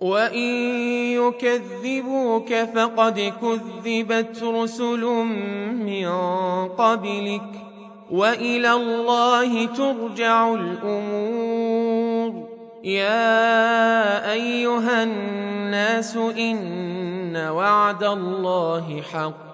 وان يكذبوك فقد كذبت رسل من قبلك والى الله ترجع الأمور يا ايها الناس ان وعد الله حق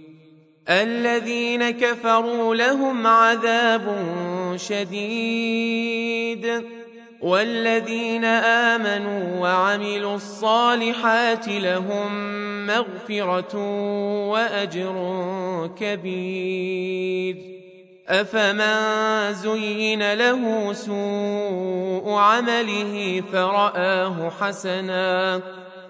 الذين كفروا لهم عذاب شديد والذين آمنوا وعملوا الصالحات لهم مغفرة وأجر كبير. أفمن زين له سوء عمله فرآه حسنا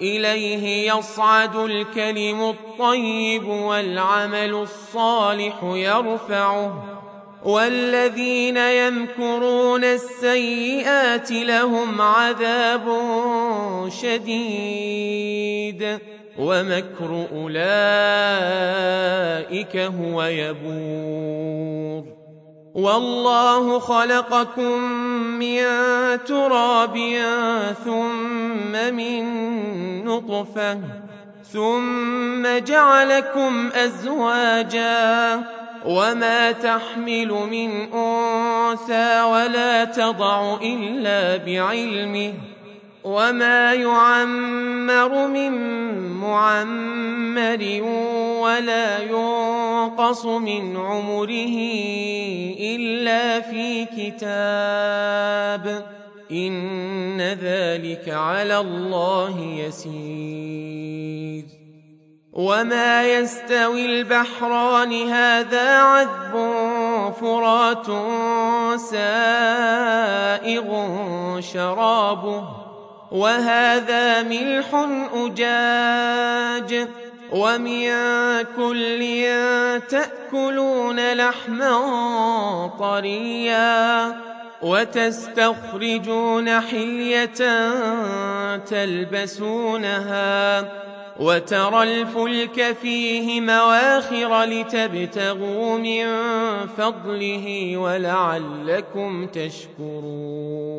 إليه يصعد الكلم الطيب والعمل الصالح يرفعه. والذين يمكرون السيئات لهم عذاب شديد. ومكر أولئك هو يبور. والله خلقكم من تراب ثم من نطفة ثم جعلكم أزواجا وما تحمل من أنثى ولا تضع إلا بعلمه وما يعمر من معمر ولا ينقص من عمره الا في كتاب ان ذلك على الله يسير وما يستوي البحران هذا عذب فرات سائغ شرابه وهذا ملح أجاج ومن كل تأكلون لحما طريا وتستخرجون حلية تلبسونها وترى الفلك فيه مواخر لتبتغوا من فضله ولعلكم تشكرون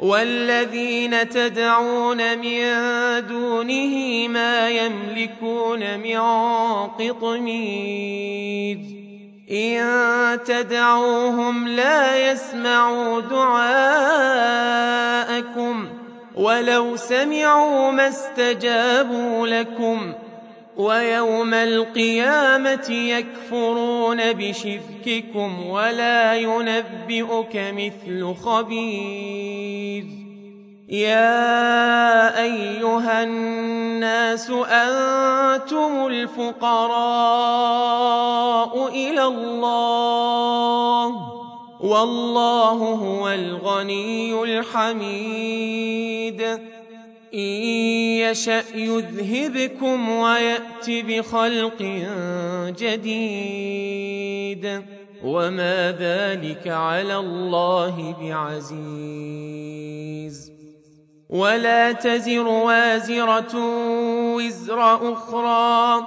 والذين تدعون من دونه ما يملكون من قطمير. إن تدعوهم لا يسمعوا دعاءكم ولو سمعوا ما استجابوا لكم. ويوم القيامة يكفرون بشرككم ولا ينبئك مثل خبير. يا أيها الناس أنتم الفقراء إلى الله والله هو الغني الحميد. إن يشأ يذهبكم ويأت بخلق جديد. وما ذلك على الله بعزيز. ولا تزر وازرة وزر أخرى.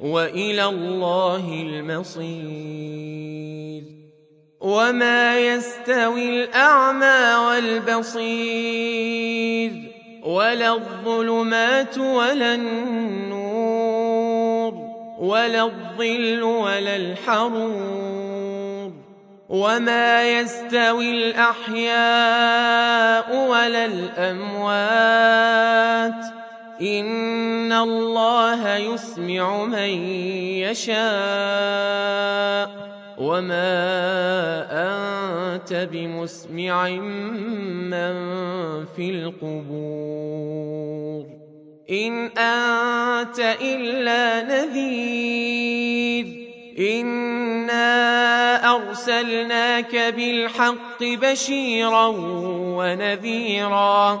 وإلى الله المصير. وما يستوي الأعمى والبصير ولا الظلمات ولا النور ولا الظل ولا الحرور. وما يستوي الأحياء ولا الأموات. ان الله يسمع من يشاء وما انت بمسمع من في القبور ان انت الا نذير انا ارسلناك بالحق بشيرا ونذيرا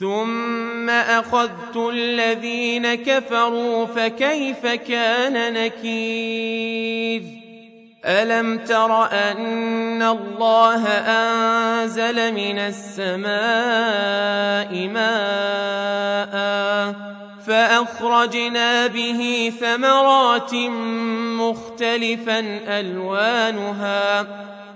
ثم أخذت الذين كفروا فكيف كان نكير؟ ألم تر أن الله أنزل من السماء ماء فأخرجنا به ثمرات مختلفا ألوانها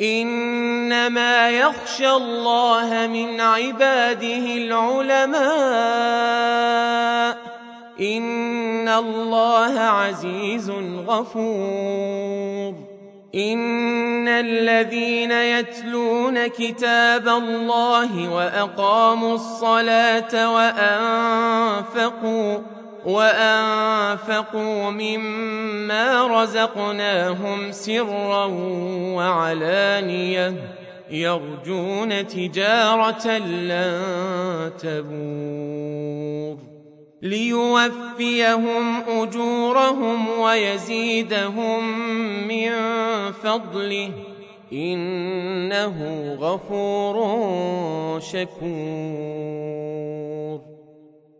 إنما يخشى الله من عباده العلماء. إن الله عزيز غفور. إن الذين يتلون كتاب الله وأقاموا الصلاة وأنفقوا وأنفقوا مما رزقناهم سرا وعلانية يرجون تجارة لن تبور ليوفيهم أجورهم ويزيدهم من فضله إنه غفور شكور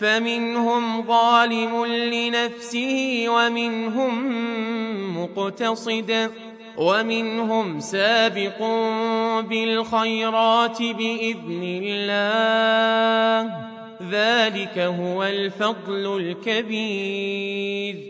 فمنهم ظالم لنفسه ومنهم مقتصد ومنهم سابق بالخيرات بإذن الله. ذلك هو الفضل الكبير.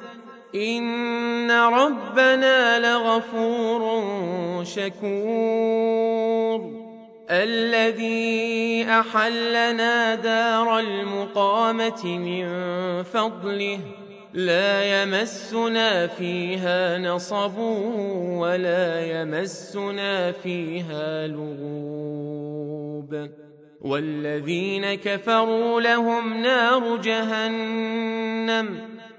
ان ربنا لغفور شكور الذي احلنا دار المقامه من فضله لا يمسنا فيها نصب ولا يمسنا فيها لغوب والذين كفروا لهم نار جهنم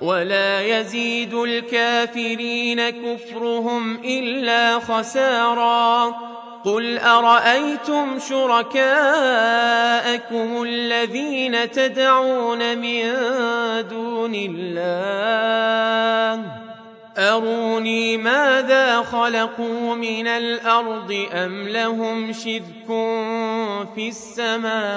ولا يزيد الكافرين كفرهم إلا خسارا. قل أرأيتم شركاءكم الذين تدعون من دون الله؟ أروني ماذا خلقوا من الأرض أم لهم شرك في السماوات؟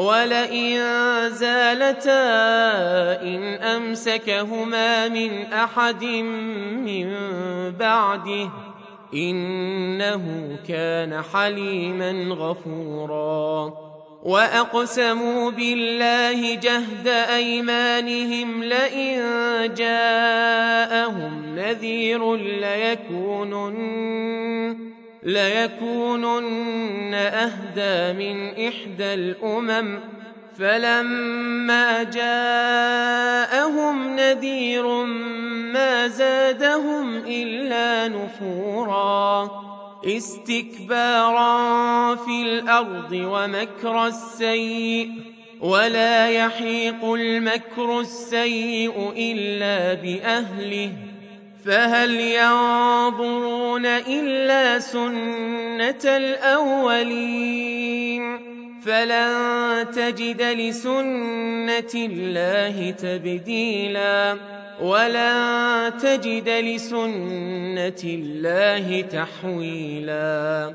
ولئن زالتا إن أمسكهما من أحد من بعده إنه كان حليما غفورا وأقسموا بالله جهد أيمانهم لئن جاءهم نذير ليكونن ليكونن أهدى من إحدى الأمم. فلما جاءهم نذير ما زادهم إلا نفورا. استكبارا في الأرض ومكر السيء. ولا يحيق المكر السيء إلا بأهله. فهل ينظرون إلا سنة الأولين فلن تجد لسنة الله تبديلا ولن تجد لسنة الله تحويلا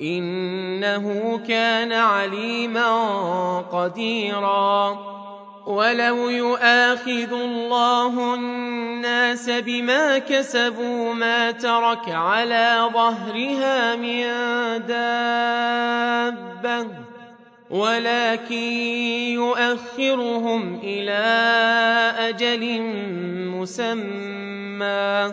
إنه كان عليما قديرا. ولو يؤاخذ الله الناس بما كسبوا ما ترك على ظهرها من دابة ولكن يؤخرهم إلى أجل مسمى.